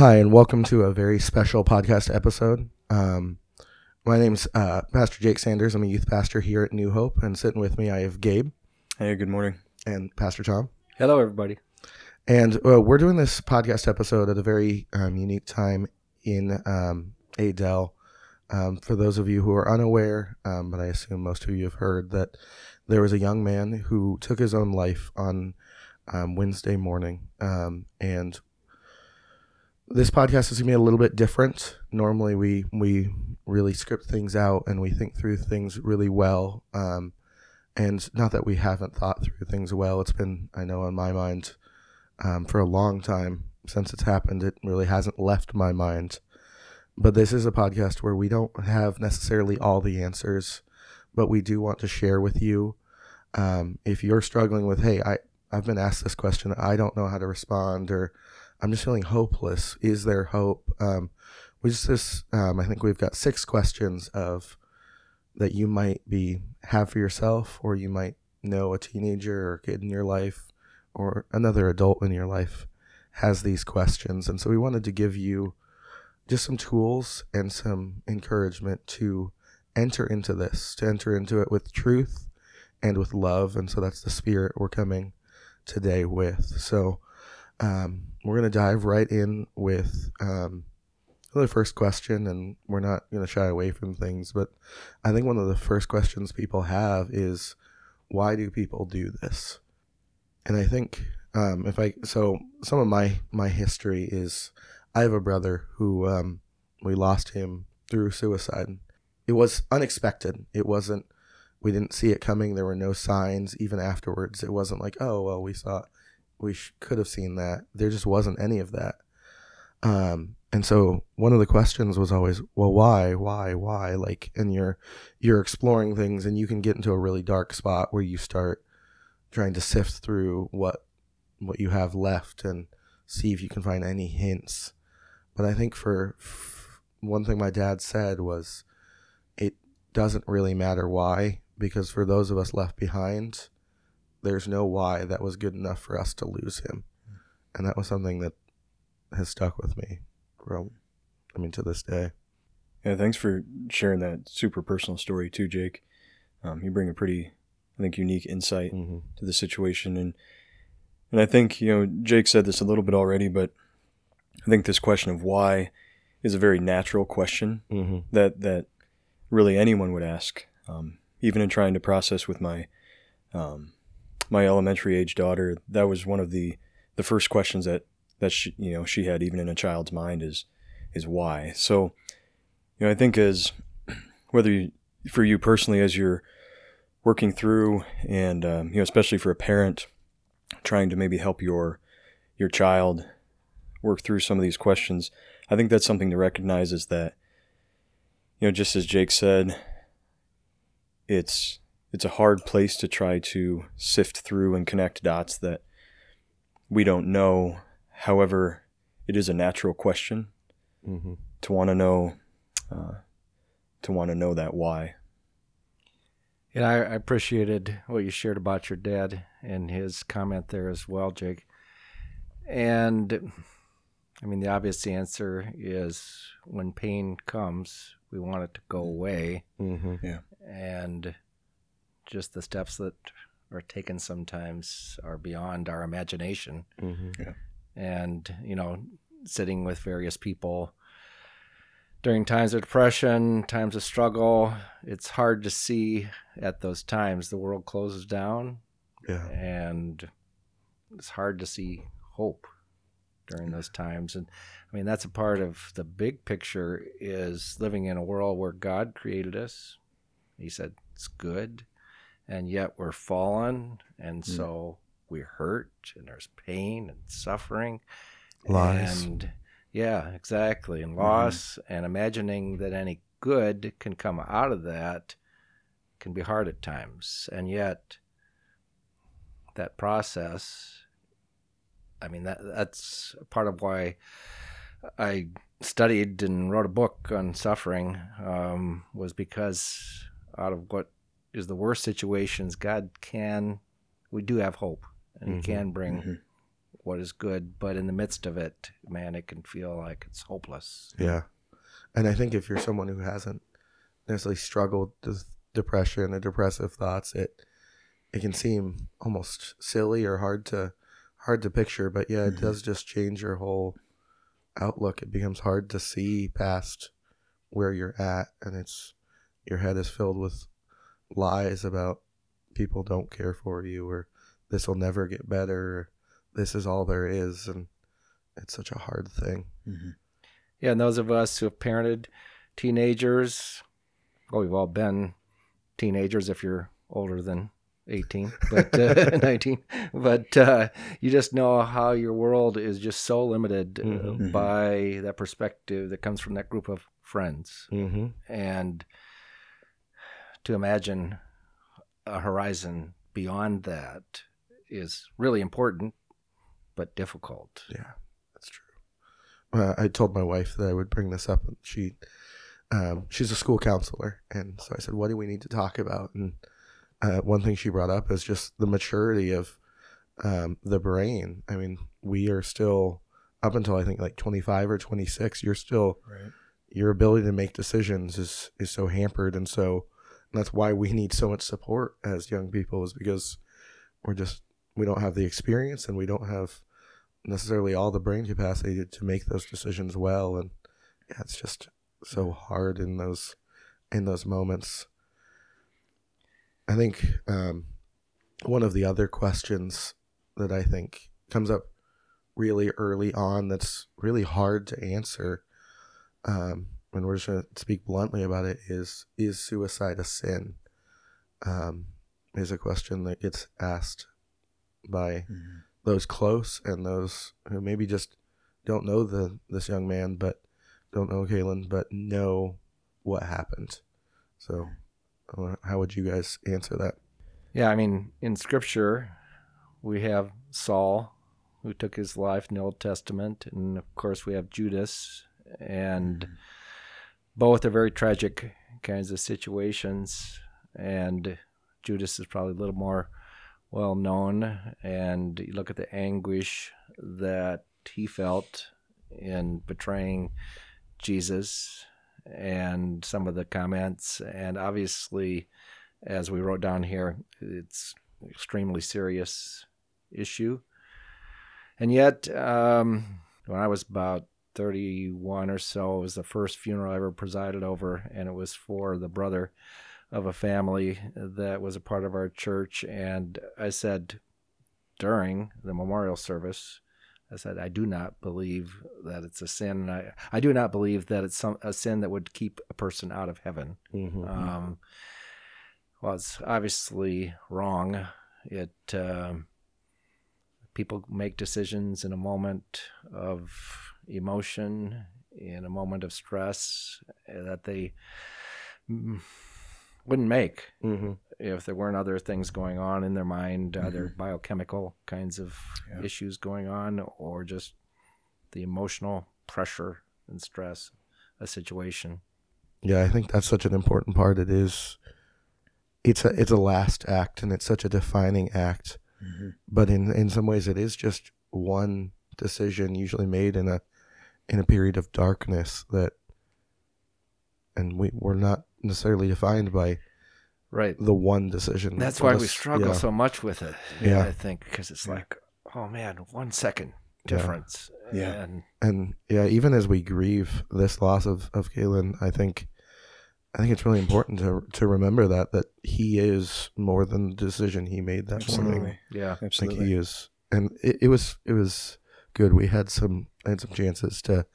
Hi, and welcome to a very special podcast episode. Um, my name's uh, Pastor Jake Sanders. I'm a youth pastor here at New Hope, and sitting with me, I have Gabe Hey, good morning. and Pastor Tom. Hello, everybody. And uh, we're doing this podcast episode at a very um, unique time in um, Adel. Um, for those of you who are unaware, um, but I assume most of you have heard that there was a young man who took his own life on um, Wednesday morning. Um, and this podcast is going to be a little bit different. Normally, we we really script things out and we think through things really well. Um, and not that we haven't thought through things well. It's been, I know, on my mind um, for a long time since it's happened. It really hasn't left my mind. But this is a podcast where we don't have necessarily all the answers, but we do want to share with you. Um, if you're struggling with, hey, I, I've been asked this question, I don't know how to respond, or I'm just feeling hopeless. Is there hope? Um, we just this. Um, I think we've got six questions of that you might be have for yourself, or you might know a teenager or kid in your life, or another adult in your life has these questions, and so we wanted to give you just some tools and some encouragement to enter into this, to enter into it with truth and with love, and so that's the spirit we're coming today with. So um, we're going to dive right in with um, the first question, and we're not going to shy away from things. But I think one of the first questions people have is, why do people do this? And I think um, if I so some of my my history is I have a brother who um, we lost him through suicide. It was unexpected. It wasn't. We didn't see it coming. There were no signs even afterwards. It wasn't like, oh well, we saw we sh- could have seen that. There just wasn't any of that. Um, and so one of the questions was always, well, why, why, why? Like, and you're you're exploring things, and you can get into a really dark spot where you start trying to sift through what what you have left and see if you can find any hints. But I think for f- one thing my dad said was, it doesn't really matter why, because for those of us left behind, there's no why that was good enough for us to lose him. And that was something that has stuck with me from, I mean, to this day. Yeah, thanks for sharing that super personal story too, Jake. Um, you bring a pretty, I think, unique insight Mm-hmm. to the situation, and and I think you know Jake said this a little bit already, but I think this question of why is a very natural question Mm-hmm. that that really anyone would ask, um, even in trying to process with my um, my elementary age daughter. That was one of the the first questions that that she you know she had even in a child's mind is is why. So you know I think as whether you, for you personally as you're working through and um, you know especially for a parent trying to maybe help your your child work through some of these questions i think that's something to recognize is that you know just as jake said it's it's a hard place to try to sift through and connect dots that we don't know however it is a natural question Mm-hmm. to want to know uh, to want to know that why And I, I appreciated what you shared about your dad and his comment there as well, Jake. And I mean, the obvious answer is when pain comes, we want it to go away. Mm-hmm. And just the steps that are taken sometimes are beyond our imagination. Mm-hmm. and you know sitting with various people during times of depression times of struggle it's hard to see at those times the world closes down Yeah. and it's hard to see hope during those times and i mean that's a part of the big picture is living in a world where god created us he said it's good and yet we're fallen and Mm. so we hurt and there's pain and suffering Lies. and yeah exactly and loss and imagining that any good can come out of that can be hard at times and yet that process i mean that that's part of why i studied and wrote a book on suffering um, was because out of what is the worst situations god can we do have hope and Mhm. he can bring Mhm. what is good, but in the midst of it, man, it can feel like it's hopeless. Yeah. And I think if you're someone who hasn't necessarily struggled with depression or depressive thoughts, it it can seem almost silly or hard to hard to picture, but yeah, it Mhm. does just change your whole outlook. It becomes hard to see past where you're at and it's your head is filled with lies about people don't care for you or this will never get better or this is all there is and it's such a hard thing. Mhm. Yeah, and those of us who have parented teenagers, well, we've all been teenagers if you're older than 18, but uh, 19. But uh, you just know how your world is just so limited uh, Mhm. by that perspective that comes from that group of friends. Mm-hmm. And to imagine a horizon beyond that is really important, but difficult. Yeah, that's true. Uh, I told my wife that I would bring this up, and she, um, she's a school counselor, and so I said, "What do we need to talk about?" And uh, one thing she brought up is just the maturity of um, the brain. I mean, we are still up until I think like twenty five or twenty six. You're still Right. your ability to make decisions is is so hampered, and so that's why we need so much support as young people is because we're just we don't have the experience and we don't have necessarily all the brain capacity to, to make those decisions well. And yeah it's just so hard in those in those moments. I think um, one of the other questions that i think comes up really early on that's really hard to answer um, and we're just going to speak bluntly about it is is suicide a sin um, is a question that gets asked by Mhm. those close and those who maybe just don't know the this young man but don't know Kalen but know what happened. So how would you guys answer that? Yeah, I mean, in Scripture, we have Saul, who took his life in the Old Testament, and of course, we have Judas, and both are very tragic kinds of situations. And Judas is probably a little more well known, and you look at the anguish that he felt in betraying Jesus and some of the comments, and obviously as we wrote down here, it's an extremely serious issue. And yet, um, when I was about 31 or so, it was the first funeral I ever presided over, and it was for the brother of a family that was a part of our church. And I said during the memorial service, I said, I do not believe that it's a sin. And I, I do not believe that it's some, a sin that would keep a person out of heaven Mm-hmm. um, was obviously wrong. It um, people make decisions in a moment of emotion, in a moment of stress uh, that they mm, wouldn't make mm-hmm. if there weren't other things going on in their mind, other biochemical kinds of Yeah. issues going on, or just the emotional pressure and stress a situation. Yeah, I think that's such an important part. It is. It's a it's a last act, and it's such a defining act. Mhm. But in in some ways, it is just one decision, usually made in a in a period of darkness that, and we we're not necessarily defined by Right. the one decision. That's why we struggle yeah. so much with it. Yeah. I think because it's Yeah. like, oh man, one second difference. Yeah. And and yeah, even as we grieve this loss of of Kalen, I think, I think it's really important to to remember that that he is more than the decision he made that morning. yeah Absolutely. yeah. Like Absolutely. he is, and it, it was it was good. We had some I had some chances to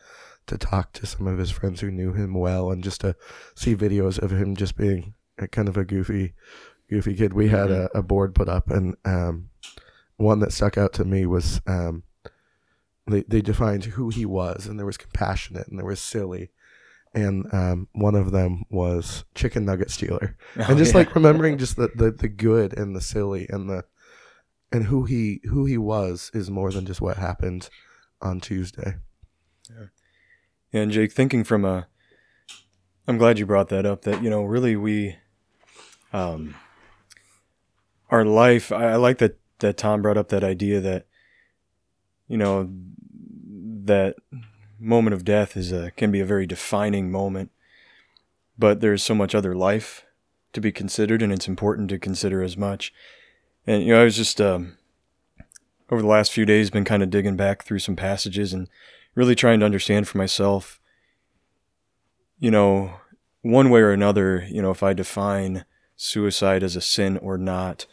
to talk to some of his friends who knew him well, and just to see videos of him just being a kind of a goofy goofy kid. We had a, a board put up, and um, one that stuck out to me was um, they they defined who he was, and there was compassionate, and there was silly. And um, one of them was chicken nugget stealer Oh, and just yeah. like remembering just the, the the good and the silly and the and who he who he was is more than just what happened on Tuesday. Yeah, and Jake, thinking from a, I'm glad you brought that up. That you know, really, we, um, our life. I, I like that that Tom brought up that idea that you know, that moment of death is a can be a very defining moment, but there's so much other life to be considered, and it's important to consider as much. And you know, I was just um, over the last few days been kind of digging back through some passages and really trying to understand for myself. You know, one way or another, you know, if I define suicide as a sin or not,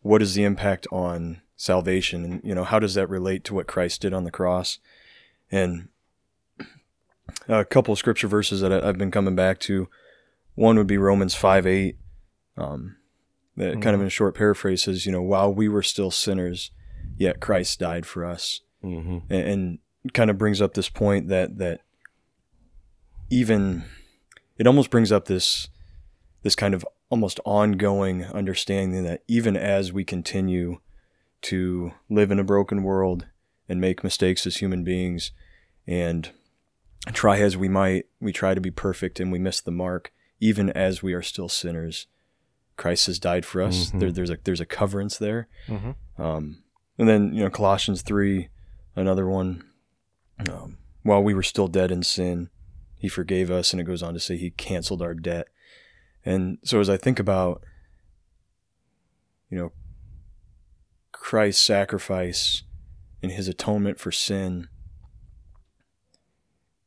what is the impact on salvation and you know how does that relate to what Christ did on the cross and a couple of scripture verses that I've been coming back to one would be Romans 5 8 um, that mm-hmm. kind of in a short paraphrase says you know while we were still sinners yet Christ died for us mm-hmm. and, and kind of brings up this point that that even it almost brings up this this kind of almost ongoing understanding that even as we continue to live in a broken world and make mistakes as human beings and try as we might, we try to be perfect and we miss the mark, even as we are still sinners. Christ has died for us. Mm-hmm. There, there's a there's a coverance there, mm-hmm. um, and then you know Colossians three, another one. Um, while we were still dead in sin, He forgave us, and it goes on to say He canceled our debt. And so as I think about, you know, Christ's sacrifice and his atonement for sin,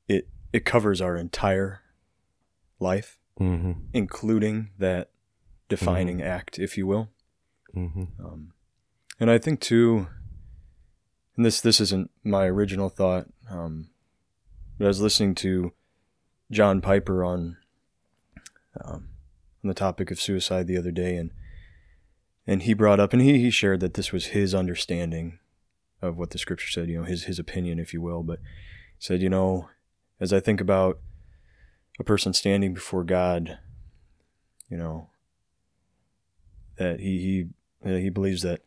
it it covers our entire life, mm-hmm. including that defining mm-hmm. act, if you will. Mm-hmm. Um, and I think too, and this this isn't my original thought, um, but I was listening to John Piper on um, on the topic of suicide the other day, and and he brought up and he, he shared that this was his understanding of what the scripture said, you know, his his opinion, if you will, but said, you know, as I think about a person standing before God, you know, that he he he believes that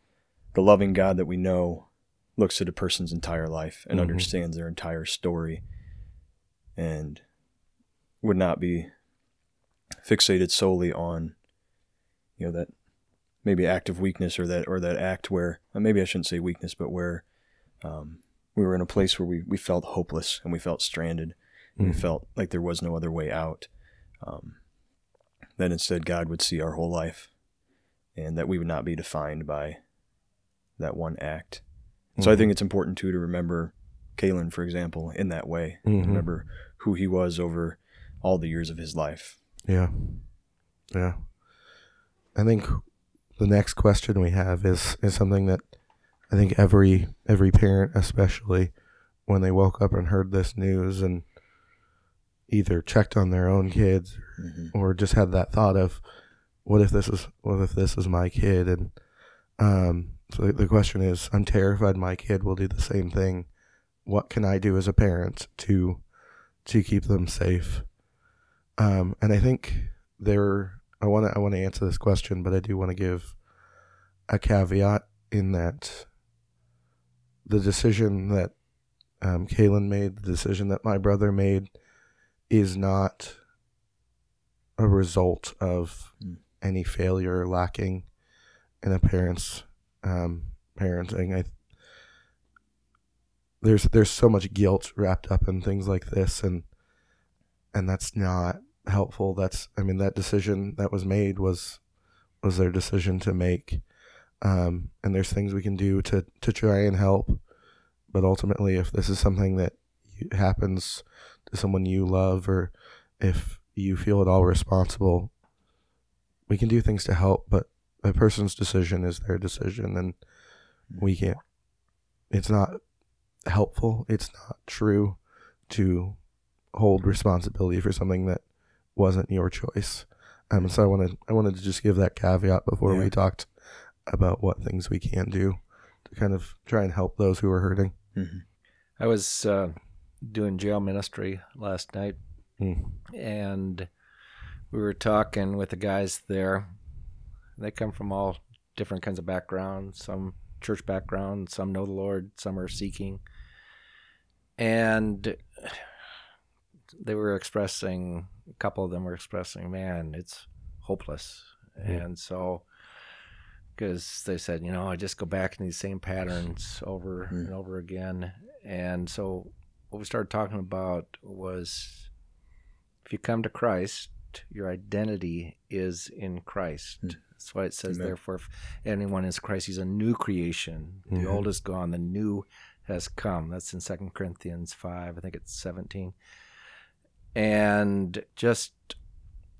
the loving God that we know looks at a person's entire life and mm-hmm. understands their entire story and would not be fixated solely on you know that maybe act of weakness or that or that act where uh, maybe I shouldn't say weakness, but where um, we were in a place where we, we felt hopeless and we felt stranded and mm. we felt like there was no other way out. Um, that instead God would see our whole life and that we would not be defined by that one act. Mm-hmm. So I think mm-hmm. it's important too to remember Kalen, for example, in that way. Mm-hmm. Remember who he was over all the years of his life. Yeah. Yeah. I think the next question we have is is something that I think every every parent, especially when they woke up and heard this news and either checked on their own kids mm-hmm. or just had that thought of what if this is what if this is my kid? And um, so the question is I'm terrified my kid will do the same thing. What can I do as a parent to to keep them safe? Um, and I think there I want to I want to answer this question, but I do want to give a caveat in that the decision that um, Kalen made, the decision that my brother made, is not a result of mm. Any failure lacking in a parent's um, parenting. I there's there's so much guilt wrapped up in things like this, and and that's not helpful. That's I mean that decision that was made was was their decision to make. Um, and there's things we can do to to try and help. But ultimately, if this is something that happens to someone you love, or if you feel at all responsible, we can do things to help. But a person's decision is their decision, and we can't. It's not helpful. It's not true to hold responsibility for something that wasn't your choice. Um, so I wanted I wanted to just give that caveat before yeah. we talked about what things we can do to kind of try and help those who are hurting. Mm-hmm. I was uh, doing jail ministry last night, mm. and we were talking with the guys there. They come from all different kinds of backgrounds. Some church background, some know the Lord, some are seeking, and they were expressing a couple of them were expressing, man, it's hopeless. Mm-hmm. And so because they said, you know, I just go back in these same patterns over Mm. and over again. And so what we started talking about was if you come to Christ, your identity is in Christ. Mm. That's why it says, Amen. therefore, if anyone is Christ, he's a new creation. The Mhm. old is gone, the new has come. That's in Second Corinthians 5, I think it's 17. And just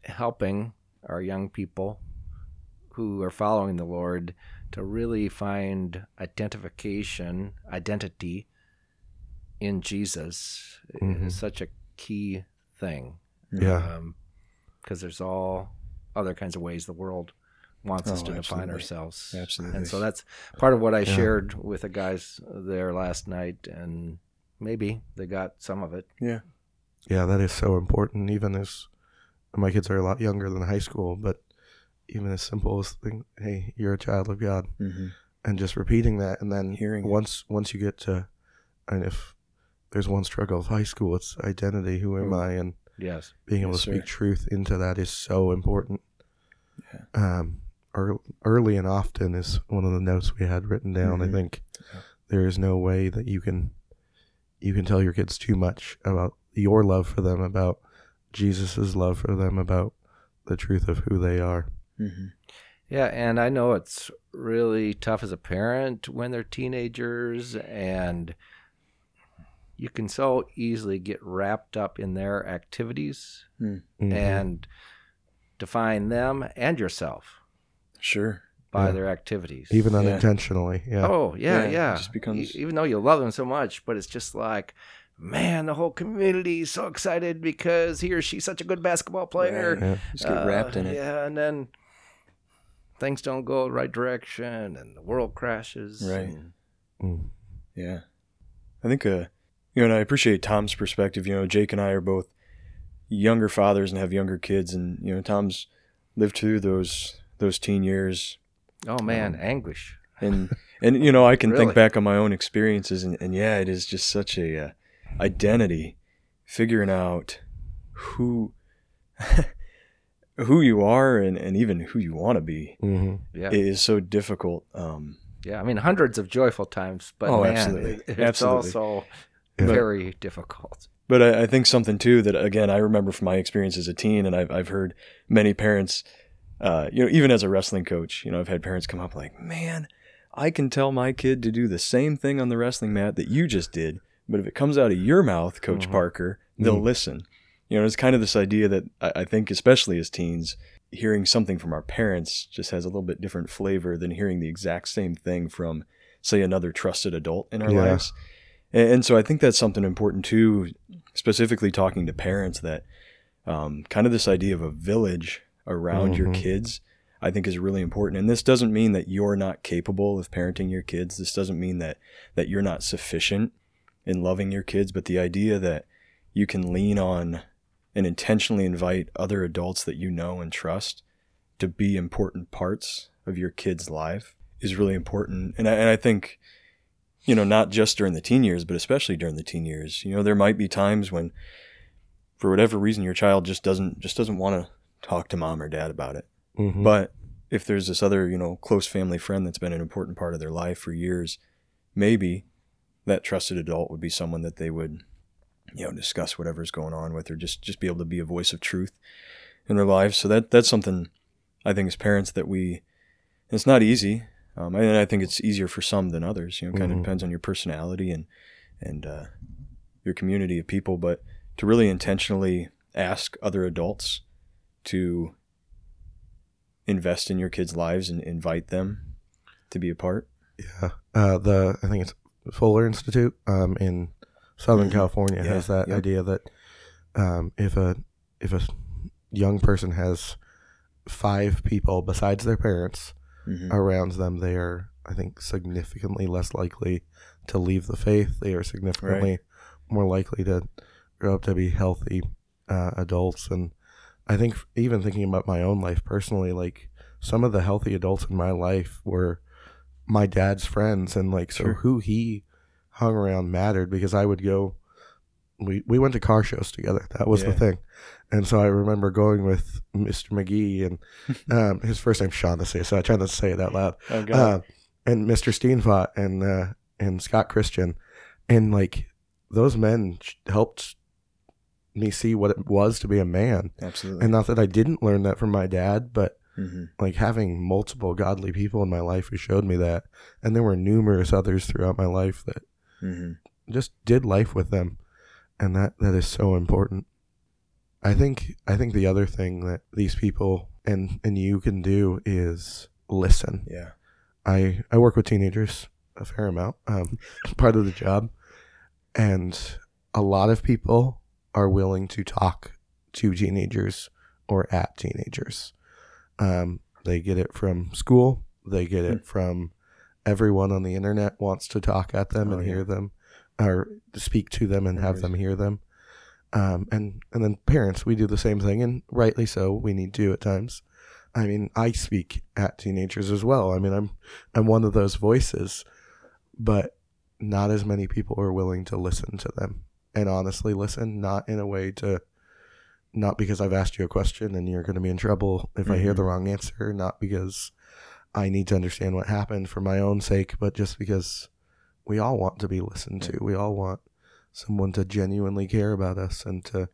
helping our young people who are following the Lord to really find identification, identity in Jesus Mhm. is such a key thing. Yeah. Because there's all other kinds of ways the world wants us Oh, to define ourselves. Absolutely. And so that's part of what I Yeah. shared with the guys there last night. And maybe they got some of it. Yeah. Yeah, that is so important. Even as my kids are a lot younger than high school, but even as simple as thing, hey, you're a child of God, hmm and just repeating that, and then Hearing it. once once you get to, and if there's one struggle of high school, it's identity. Who am Ooh. I? And Yes. being able Yes, to speak sir. truth into that is so important. Yeah. Um, ear- early and often is one of the notes we had written down. I Mhm. think Yeah. there is no way that you can you can tell your kids too much about your love for them, about Jesus's love for them, about the truth of who they are. hmm Yeah, and I know it's really tough as a parent when they're teenagers, and you can so easily get wrapped up in their activities Mhm. and define them and yourself Sure. by Yeah. their activities. even Yeah. unintentionally, yeah. oh yeah, Yeah, yeah. just becomes- even though you love them so much, but it's just like, man, the whole community is so excited because he or she's such a good basketball player. Right. Yeah. Just get wrapped in Uh, it. Yeah, and then things don't go the right direction, and the world crashes. Right. and- Mm. Yeah. I think, uh, you know, and I appreciate Tom's perspective. You know, Jake and I are both younger fathers and have younger kids, and you know, Tom's lived through those those teen years, oh man, Um, anguish. and and you know, I can Really? think back on my own experiences, and, and yeah, it is just such a uh, identity, figuring out who who you are, and and even who you want to be hmm Yeah, is so difficult. Um, yeah. I mean, hundreds of joyful times, but Oh, man, absolutely. it's Absolutely. also Yeah. very difficult. But I, I think something too that again I remember from my experience as a teen, and I've I've heard many parents, uh, you know, even as a wrestling coach, you know, I've had parents come up like, "Man, I can tell my kid to do the same thing on the wrestling mat that you just did, but if it comes out of your mouth, Coach Mhm. Parker, they'll Mhm. listen." You know, it's kind of this idea that I, I think, especially as teens, hearing something from our parents just has a little bit different flavor than hearing the exact same thing from, say, another trusted adult in our Yeah. lives. And, and so I think that's something important too, specifically talking to parents that um, kind of this idea of a village around your Mhm. kids, I think is really important. And this doesn't mean that you're not capable of parenting your kids. This doesn't mean that that you're not sufficient in loving your kids, but the idea that you can lean on and intentionally invite other adults that you know and trust to be important parts of your kid's life is really important. And I, and I think, you know, not just during the teen years, but especially during the teen years, you know, there might be times when, for whatever reason, your child just doesn't just doesn't want to talk to mom or dad about it. hmm But if there's this other, you know, close family friend that's been an important part of their life for years, maybe that trusted adult would be someone that they would, you know, discuss whatever's going on with, or just just be able to be a voice of truth in their lives. So that that's something I think as parents that we, it's not easy, um, and I think it's easier for some than others. You know, kind of Mhm. depends on your personality and and uh, your community of people, but to really intentionally ask other adults to invest in your kids' lives and invite them to be a part. Yeah. Uh, the I think it's Fuller Institute um, in Southern Mhm. California Yeah, has that yep. idea that um, if a if a young person has five people besides their parents Mhm. around them, they are I think significantly less likely to leave the faith. They are significantly more likely to grow up to be healthy uh, adults. And I think even thinking about my own life personally, like some of the healthy adults in my life were my dad's friends, and like so Sure. who he hung around mattered because I would go we we went to car shows together. That was the thing, and so I remember going with Mr. McGee and um, his first name's Shaughnessy, so I tried not to say it out loud. Oh, God. Uh, and Mr. Steenfot and uh, and Scott Christian, and like those men helped me see what it was to be a man. Absolutely. And not that I didn't learn that from my dad, but hmm like having multiple godly people in my life who showed me that, and there were numerous others throughout my life that hmm just did life with them, and that that is so important. I think I think the other thing that these people and and you can do is listen. Yeah. I I work with teenagers a fair amount, um, part of the job, and a lot of people are willing to talk to teenagers or at teenagers. Um, they get it from school. They get it from everyone on the internet wants to talk at them Oh, and yeah. hear them, or speak to them and have them hear them. Um, and and then parents, we do the same thing, and rightly so. We need to at times. I mean, I speak at teenagers as well. I mean, I'm I'm one of those voices, but not as many people are willing to listen to them and honestly listen, not in a way to, not because I've asked you a question and you're going to be in trouble if I hear the wrong answer, not because I need to understand what happened for my own sake, but just because we all want to be listened to. We all want someone to genuinely care about us and to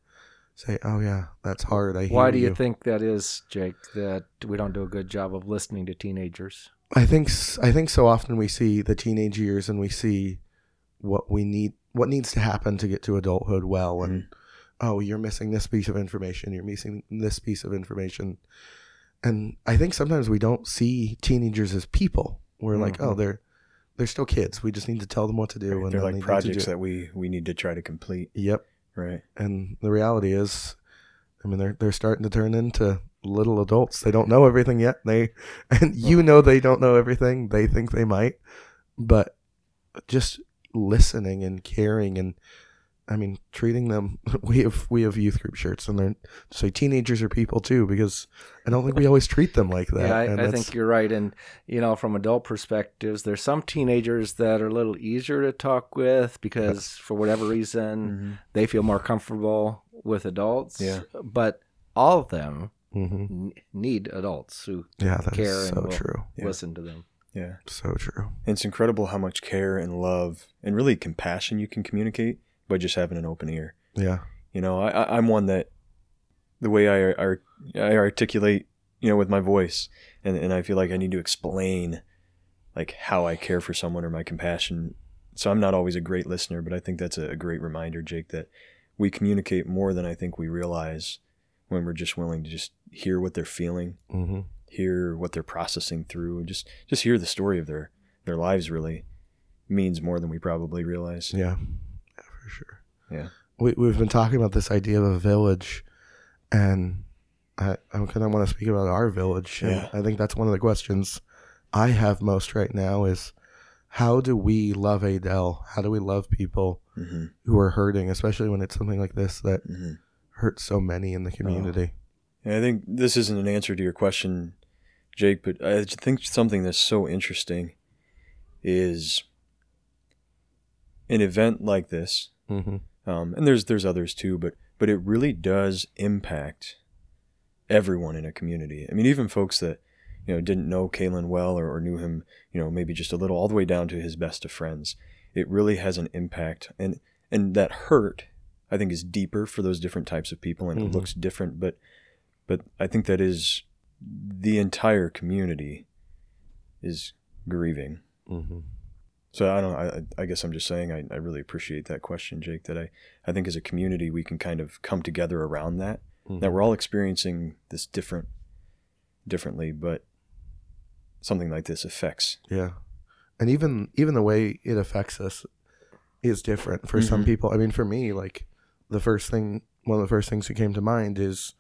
say, "Oh yeah, that's hard." I hear Why do you think that is, Jake? That we don't do a good job of listening to teenagers? I think I think so often we see the teenage years and we see what we need what needs to happen to get to adulthood well and oh you're missing this piece of information you're missing this piece of information and I think sometimes we don't see teenagers as people we're like Mhm. oh they're they're still kids. We just need to tell them what to do and They're like they need to projects that we we need to try to complete. yep. Right. and the reality is I mean they're they're starting to turn into little adults. They don't know everything yet. They and you know they don't know everything. They think they might. But just listening and caring and I mean treating them we have we have youth group shirts and they're say teenagers are people too because I don't think we always treat them like that yeah, I, and I think you're right. And you know, from adult perspectives, there's some teenagers that are a little easier to talk with because, for whatever reason, Mm-hmm. they feel more comfortable with adults. Yeah. But all of them Mhm. n- need adults who yeah that's care and so will true Yeah. listen to them. Yeah. so true And it's incredible how much care and love and really compassion you can communicate by just having an open ear. yeah You know, I, I- I'm one that the way I, I, I articulate, you know, with my voice, and, and I feel like I need to explain like how I care for someone or my compassion. So I'm not always a great listener, but I think that's a, great reminder, Jake, that we communicate more than I think we realize when we're just willing to just hear what they're feeling, hmm hear what they're processing through, and just just hear the story of their their lives. Really means more than we probably realize. Yeah for sure. Yeah. We, we've been talking about this idea of a village, and I, I kind of want to speak about our village. And Yeah. I think that's one of the questions I have most right now is how do we love Adel? How do we love people hmm who are hurting, especially when it's something like this that hmm hurts so many in the community? And I think this isn't an answer to your question, Jake, but I think something that's so interesting is an event like this, Mm-hmm. um, and there's there's others too, but but it really does impact everyone in a community. I mean, even folks that you know didn't know Kalen well or, or knew him, you know, maybe just a little, all the way down to his best of friends. It really has an impact, and and that hurt, I think, is deeper for those different types of people, and Mhm. it looks different. But but I think that is the entire community is grieving. Mm-hmm. So I don't. I, I guess I'm just saying. I, I really appreciate that question, Jake. That I, I think as a community we can kind of come together around that. Mm-hmm. That we're all experiencing this different, differently, but something like this affects. Yeah, and even even the way it affects us is different for some Mhm. people. I mean, for me, like the first thing, one of the first things that came to mind is,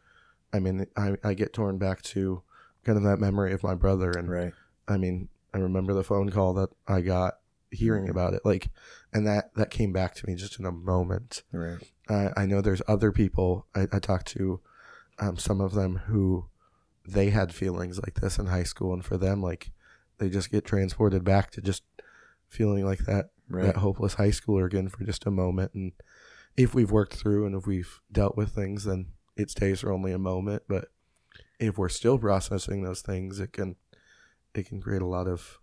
I mean, I I get torn back to kind of that memory of my brother, and Right. I mean, I remember the phone call that I got hearing about it, like, and that that came back to me just in a moment. Right. I, I know there's other people I, I talked to, um, some of them who they had feelings like this in high school, and for them, like they just get transported back to just feeling like that Right. that hopeless high schooler again for just a moment, and if we've worked through and if we've dealt with things, then it stays for only a moment. But if we're still processing those things, it can it can create a lot of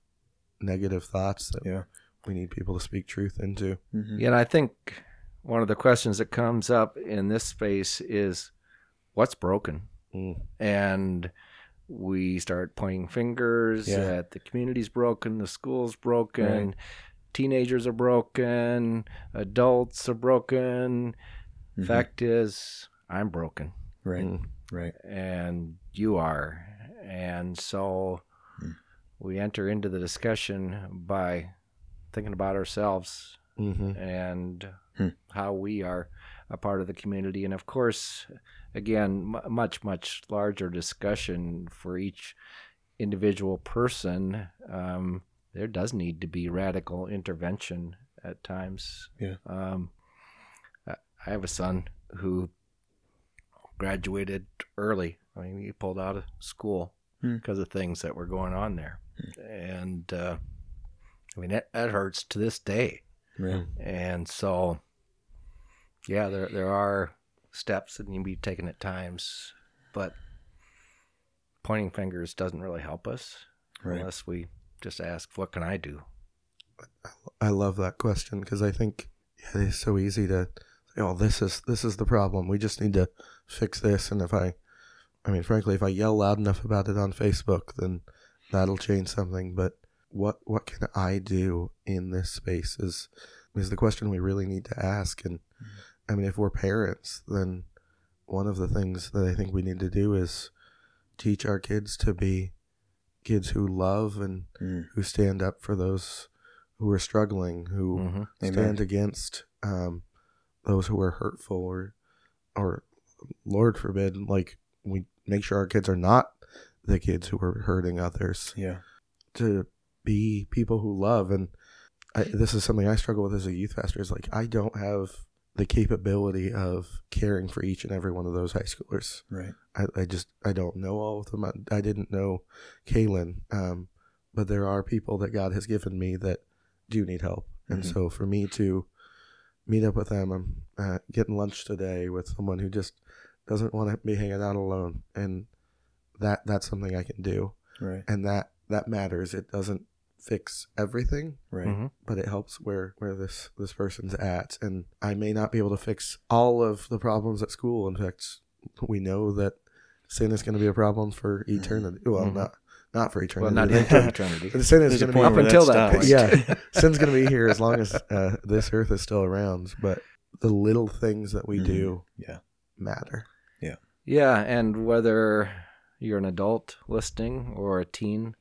negative thoughts that Yeah. we need people to speak truth into. Mhm. Yeah, and I think one of the questions that comes up in this space is what's broken? Mm. And we start pointing fingers Yeah. at the community's broken, the school's broken, Right. teenagers are broken, adults are broken. Mhm. Fact is, I'm broken Right. Mm. Right. and you are. And so. We enter into the discussion by thinking about ourselves hmm and Hmm. how we are a part of the community. And of course, again, m- much, much larger discussion for each individual person. Um, there does need to be radical intervention at times. Yeah. Um, I I have a son who graduated early. I mean, he pulled out of school Hmm. because of things that were going on there. And, uh, I mean, that, that hurts to this day. Right. And so, yeah, there there are steps that need to be taken at times, but pointing fingers doesn't really help us Right. unless we just ask, "What can I do?" I love that question because I think yeah, it's so easy to say, "Oh, this is this is the problem. We just need to fix this." And if I, I mean, frankly, if I yell loud enough about it on Facebook, then that'll change something. But what what can I do in this space is is the question we really need to ask. And I mean, if we're parents, then one of the things that I think we need to do is teach our kids to be kids who love and Mm. who stand up for those who are struggling, who Mm-hmm. Amen. stand against um, those who are hurtful, or, or Lord forbid, like we make sure our kids are not the kids who are hurting others. Yeah. To be people who love, and I, this is something I struggle with as a youth pastor. Is like I don't have the capability of caring for each and every one of those high schoolers. Right. I, I just I don't know all of them. I, I didn't know Kalen, um, but there are people that God has given me that do need help, and Mhm. so for me to meet up with them, I'm uh, getting lunch today with someone who just doesn't want to be hanging out alone, and that that's something I can do, Right. and that that matters. It doesn't fix everything, Right. Mm-hmm. but it helps where where this this person's at and i may not be able to fix all of the problems at school in fact we know that sin is going to be a problem for eternity well Mhm. not not for eternity Well, not but- into eternity. but sin is going to point Up until that that point. yeah sin's going to be here as long as uh, this earth is still around but the little things that we Mhm. do Yeah. matter Yeah, Yeah, and whether you're an adult listening or a teen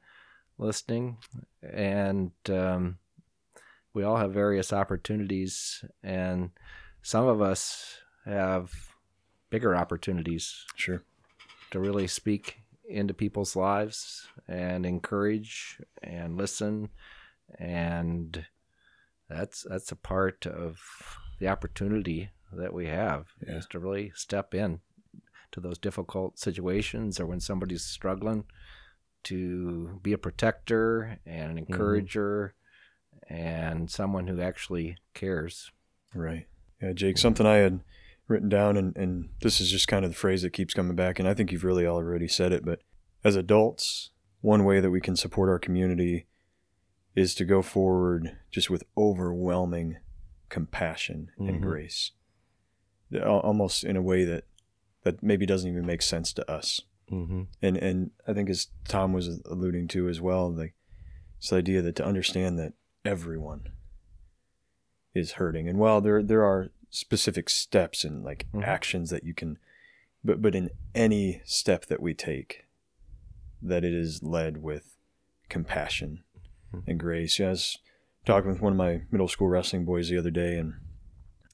listening, and um, we all have various opportunities, and some of us have bigger opportunities Sure. to really speak into people's lives and encourage and listen and that's that's a part of the opportunity that we have Yeah. is to really step in to those difficult situations or when somebody's struggling to be a protector and an encourager and someone who actually cares Right. Yeah, Jake, something I had written down, and, and this is just kind of the phrase that keeps coming back, and I think you've really already said it, but as adults, one way that we can support our community is to go forward just with overwhelming compassion and Mhm. grace. Almost in a way that, that maybe doesn't even make sense to us. mm-hmm. and and I think as Tom was alluding to as well, like this idea that to understand that everyone is hurting, and while there there are specific steps and like Mhm. actions that you can, but but in any step that we take, that it is led with compassion Mhm. and grace. I was talking with one of my middle school wrestling boys the other day, and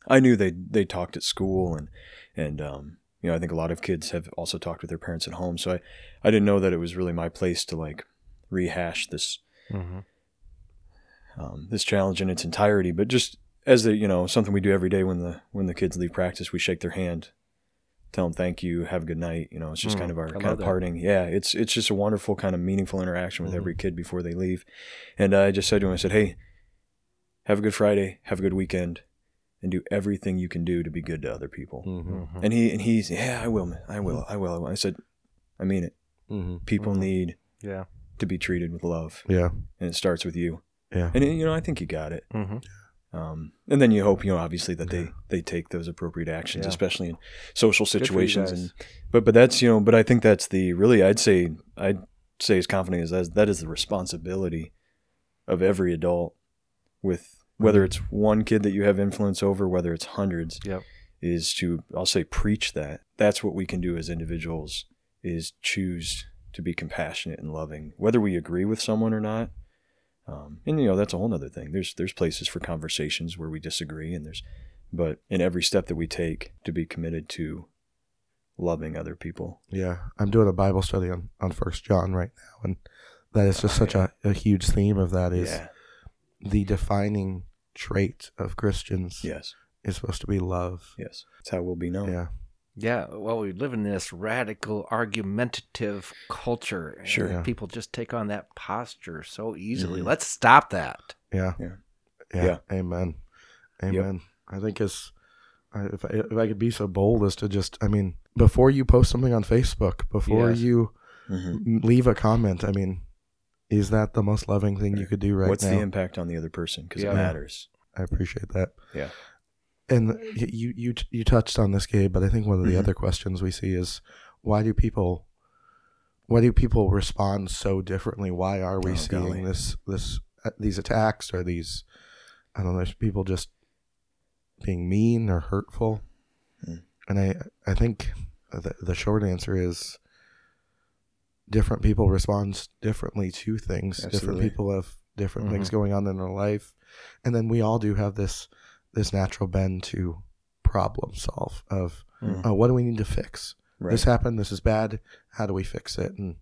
I knew they they talked at school and and um, you know I think a lot of kids have also talked with their parents at home. So I I didn't know that it was really my place to like rehash this mm-hmm. um, this challenge in its entirety. But just as the you know something we do every day when the when the kids leave practice, we shake their hand, tell them thank you, have a good night. You know, it's just Mm, kind of our I kind of that. parting. Yeah, it's it's just a wonderful kind of meaningful interaction with Mhm. every kid before they leave. And I just said to him, I said, hey, have a good Friday, have a good weekend, and do everything you can do to be good to other people. Mm-hmm. Mhm. And he and he's yeah, I will, man. I will, I will. I will. I said, I mean it. Mm-hmm. People Mhm. need Yeah. to be treated with love, Yeah. and it starts with you. Yeah. And you know, I think you got it. Mm-hmm. Um, and then you hope, you know, obviously that they they take those appropriate actions, Yeah. especially in social situations. And but but that's you know, but I think that's the really I'd say I'd say as confident as that, that is the responsibility of every adult with whether it's one kid that you have influence over, whether it's hundreds, Yep. is to I'll say preach that. That's what we can do as individuals is choose to be compassionate and loving, whether we agree with someone or not. Um, and you know that's a whole other thing. There's there's places for conversations where we disagree, and there's, but in every step that we take to be committed to loving other people. Yeah. I'm doing a Bible study on, on First John right now. And that is just Oh, such a, a huge theme of that is yeah. the defining trait of Christians Yes. is supposed to be love. Yes. That's how we'll be known. Yeah. Yeah, well, we live in this radical, argumentative culture. and Sure. Yeah. People just take on that posture so easily. Mhm. Let's stop that. Yeah. Yeah. Yeah. Yeah. Amen. Amen. I think as I- if I, if I could be so bold as to just, I mean, before you post something on Facebook, before Yes. you Mhm. leave a comment, I mean, is that the most loving thing you could do right now? What's now? the impact on the other person? Because Yeah. it matters. I appreciate that. Yeah. And you you you touched on this, Gabe, but I think one of the Mhm. other questions we see is why do people why do people respond so differently? Why are we Oh, seeing golly. this this uh, these attacks or these I don't know people just being mean or hurtful? Hmm. And I I think the, the short answer is different people respond differently to things. Different people have different Mhm. things going on in their life, and then we all do have this this natural bend to problem solve of Mhm. oh, what do we need to fix? Right. This happened. This is bad. How do we fix it? And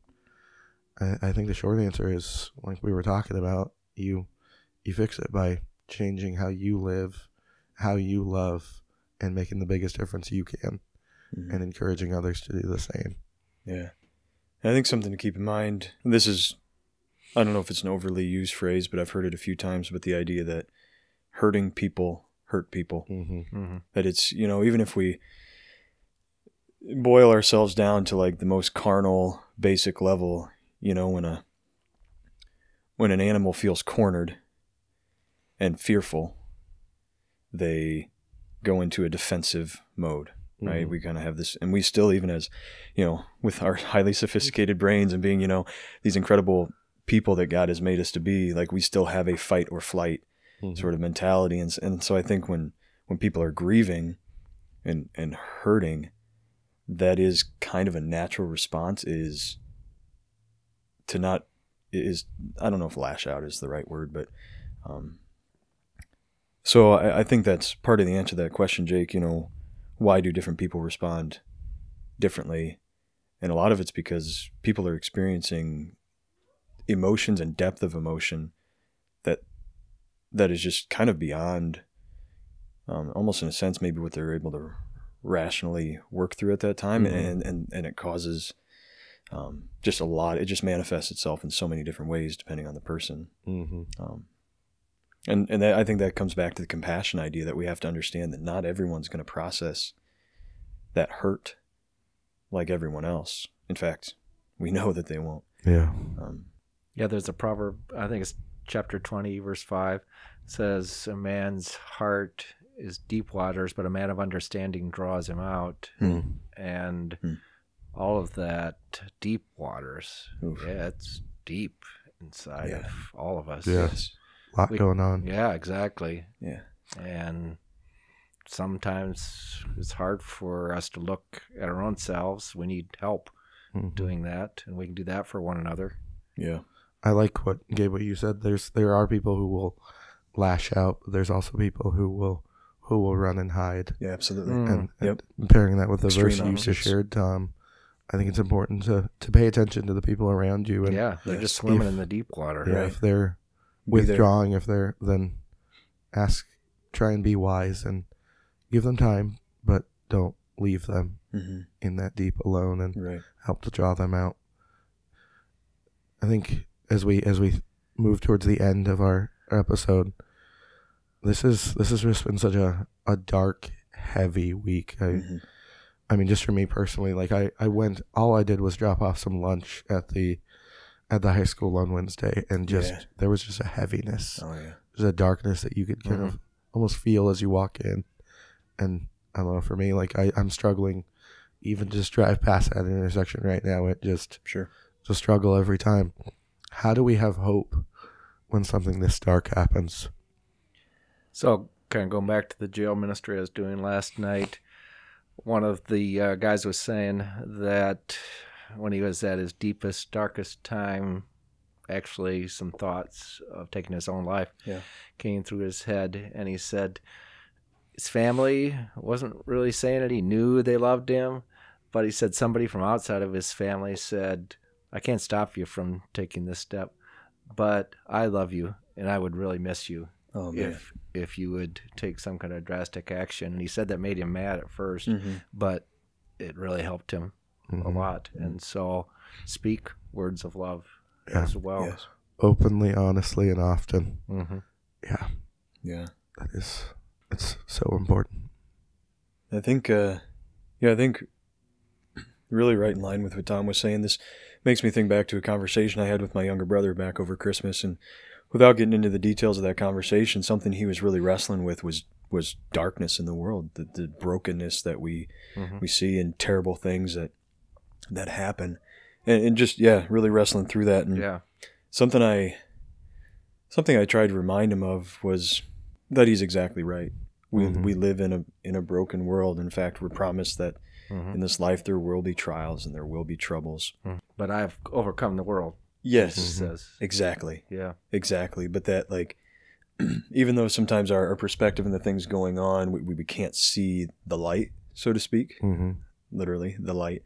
I, I think the short answer is like we were talking about. You you fix it by changing how you live, how you love, and making the biggest difference you can, Mhm. and encouraging others to do the same. Yeah. I think something to keep in mind. This is, I don't know if it's an overly used phrase, but I've heard it a few times. But the idea that hurting people hurt people. Mm-hmm. Mm-hmm. That it's you know even if we boil ourselves down to like the most carnal, basic level, you know when a when an animal feels cornered and fearful, they go into a defensive mode right? Mhm. We kind of have this, and we still, even as you know, with our highly sophisticated brains and being, you know, these incredible people that God has made us to be, like we still have a fight or flight Mhm. sort of mentality, and and so I think when when people are grieving and and hurting, that is kind of a natural response is to not is I don't know if lash out is the right word, but um, so I, I think that's part of the answer to that question, Jake. You know, why do different people respond differently? And a lot of it's because people are experiencing emotions and depth of emotion that that is just kind of beyond, um, almost in a sense, maybe what they're able to rationally work through at that time, Mhm. and, and and it causes um, just a lot. It just manifests itself in so many different ways depending on the person. Mm-hmm. Um, and and that, I think that comes back to the compassion idea that we have to understand that not everyone's going to process that hurt like everyone else. In fact, we know that they won't. Yeah. Um, Yeah, there's a proverb, I think it's chapter 20, verse 5, says, A man's heart is deep waters, but a man of understanding draws him out. Hmm. And Hmm. all of that deep waters, Oof. yeah, it's deep inside Yeah. of all of us. Yeah. yes. A lot We- going on. Yeah, exactly. Yeah. And sometimes it's hard for us to look at our own selves. We need help Mhm. doing that, and we can do that for one another. Yeah. I like what Gabe what you said. There's there are people who will lash out. But there's also people who will who will run and hide. Yeah. Absolutely. Mm. And, Yep. and pairing that with the Extreme verse you just shared, Tom, I think it's important to to pay attention to the people around you. And yeah, they're Yes. just swimming If- in the deep water. yeah, Right. if they're Be there. Withdrawing, if they're then ask, try and be wise and give them time, but don't leave them Mhm. in that deep alone and Right. help to draw them out. I think as we as we move towards the end of our episode, this is this has just been such a a dark, heavy week. I, Mhm. I mean, just for me personally, like I, I went, all I did was drop off some lunch at the, at the high school on Wednesday, and just Yeah. there was just a heaviness, Oh yeah. there's a darkness that you could kind of almost feel as you walk in, and I don't know, for me, like I, I'm struggling, even just drive past that intersection right now. It just Sure. it's a struggle every time. How do we have hope when something this dark happens? So, kind of going back to the jail ministry I was doing last night, one of the uh, guys was saying that when he was at his deepest, darkest time, actually some thoughts of taking his own life Yeah. came through his head, and he said his family wasn't really saying it. He knew they loved him, but he said somebody from outside of his family said, "I can't stop you from taking this step, but I love you, and I would really miss you." Oh if if you would take some kind of drastic action. And he said that made him mad at 1st Mhm. but it really helped him a Mhm. lot. And so speak words of love Yeah. as well. Yes. Openly, honestly, and often. hmm Yeah, Yeah. that is it's so important. I think, uh, yeah, I think really right in line with what Tom was saying. This makes me think back to a conversation I had with my younger brother back over Christmas, and without getting into the details of that conversation, something he was really wrestling with was was darkness in the world, the, the brokenness that we Mhm. we see, and terrible things that that happen, and, and just yeah, really wrestling through that. And Yeah. something I something I tried to remind him of was that he's exactly right. We Mhm. we live in a in a broken world. In fact, we're promised that Mhm. in this life there will be trials and there will be troubles. But I've overcome the world, Yes, says. exactly, Yeah. exactly. But that like, even though sometimes our, our perspective and the things going on, we, we can't see the light, so to speak, hmm literally the light.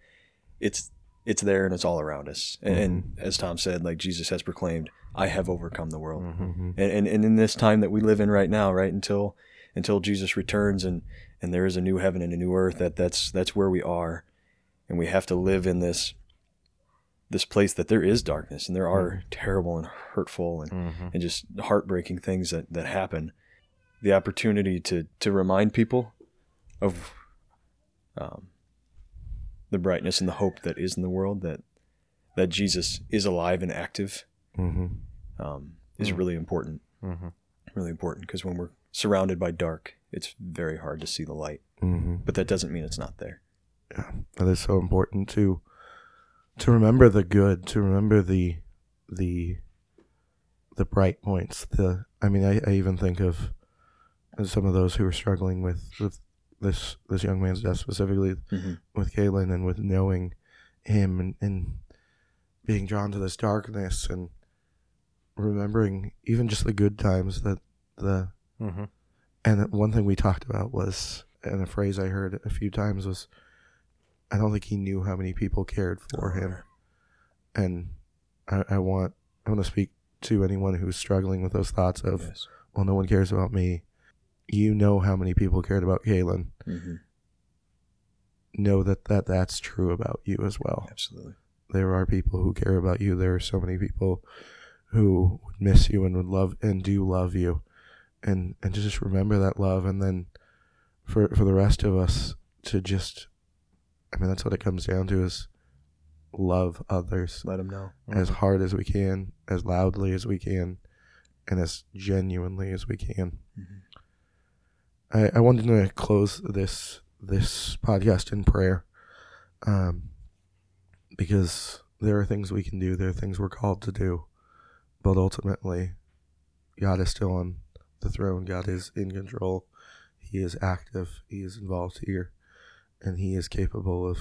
It's it's there and it's all around us. And, and as Tom said, like Jesus has proclaimed, "I have overcome the world." Mhm. hmm and, and and in this time that we live in right now, right until until Jesus returns and and there is a new heaven and a new earth, that that's that's where we are, and we have to live in this this place that there is darkness and there are terrible and hurtful and, Mhm. and just heartbreaking things that that happen. The opportunity to to remind people of um, the brightness and the hope that is in the world that that Jesus is alive and active hmm um, is Mm. really important Mhm. really important because when we're surrounded by dark, it's very hard to see the light. hmm But that doesn't mean it's not there. Yeah, that is so important to to remember the good, to remember the the the bright points. The I mean, I, I even think of some of those who are struggling with with this this young man's death specifically Mhm. with Kalen and with knowing him and, and being drawn to this darkness and remembering even just the good times that the Mhm. and one thing we talked about was, and a phrase I heard a few times was, I don't think he knew how many people cared for him. And I, I want, I want to speak to anyone who's struggling with those thoughts of, Yes. well, no one cares about me. You know how many people cared about Kalen. Mhm. Know that, that that's true about you as well. Absolutely. There are people who care about you. There are so many people who would miss you and would love and do love you. And and to just remember that love and then for for the rest of us to just I mean that's what it comes down to is love others Let them know. as hard as we can, as loudly as we can, and as genuinely as we can. Mhm. I, I wanted to close this this podcast in prayer, um, because there are things we can do, there are things we're called to do, but ultimately, God is still on the throne. God is in control. He is active. He is involved here, and He is capable of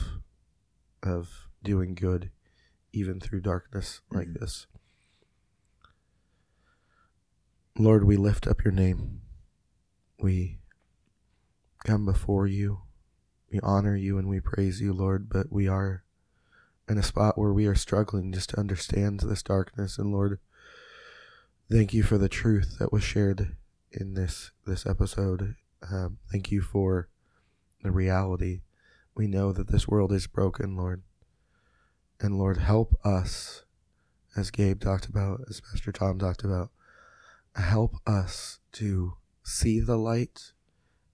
of doing good, even through darkness like Mhm. this. Lord, we lift up your name. We come before you. We honor you and we praise you, Lord, but we are in a spot where we are struggling just to understand this darkness. And Lord, thank you for the truth that was shared in this this episode. Um, thank you for the reality. We know that this world is broken, Lord. And Lord, help us, as Gabe talked about, as Pastor Tom talked about, help us to see the light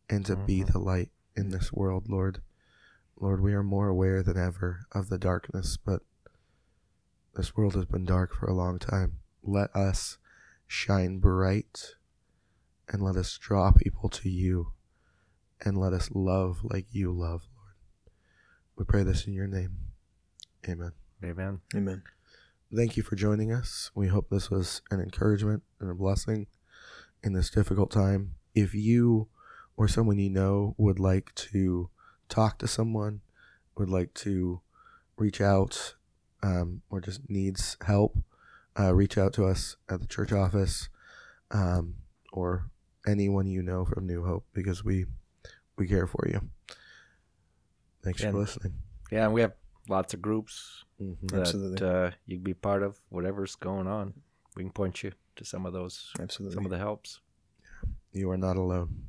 and to be Mhm. the light in this world, Lord. Lord, we are more aware than ever of the darkness, but this world has been dark for a long time. Let us shine bright and let us draw people to you and let us love like you love, Lord. We pray this in your name. Amen. Amen. Amen. Thank you for joining us. We hope this was an encouragement and a blessing in this difficult time. If you or someone you know would like to talk to someone, would like to reach out, um, or just needs help, uh, reach out to us at the church office um, or anyone you know from New Hope because we we care for you. Thanks And- for listening. Yeah, and we have lots of groups Mhm. that Absolutely. uh, you can be part of, whatever's going on. We can point you to some of those, Absolutely. some of the helps. You are not alone.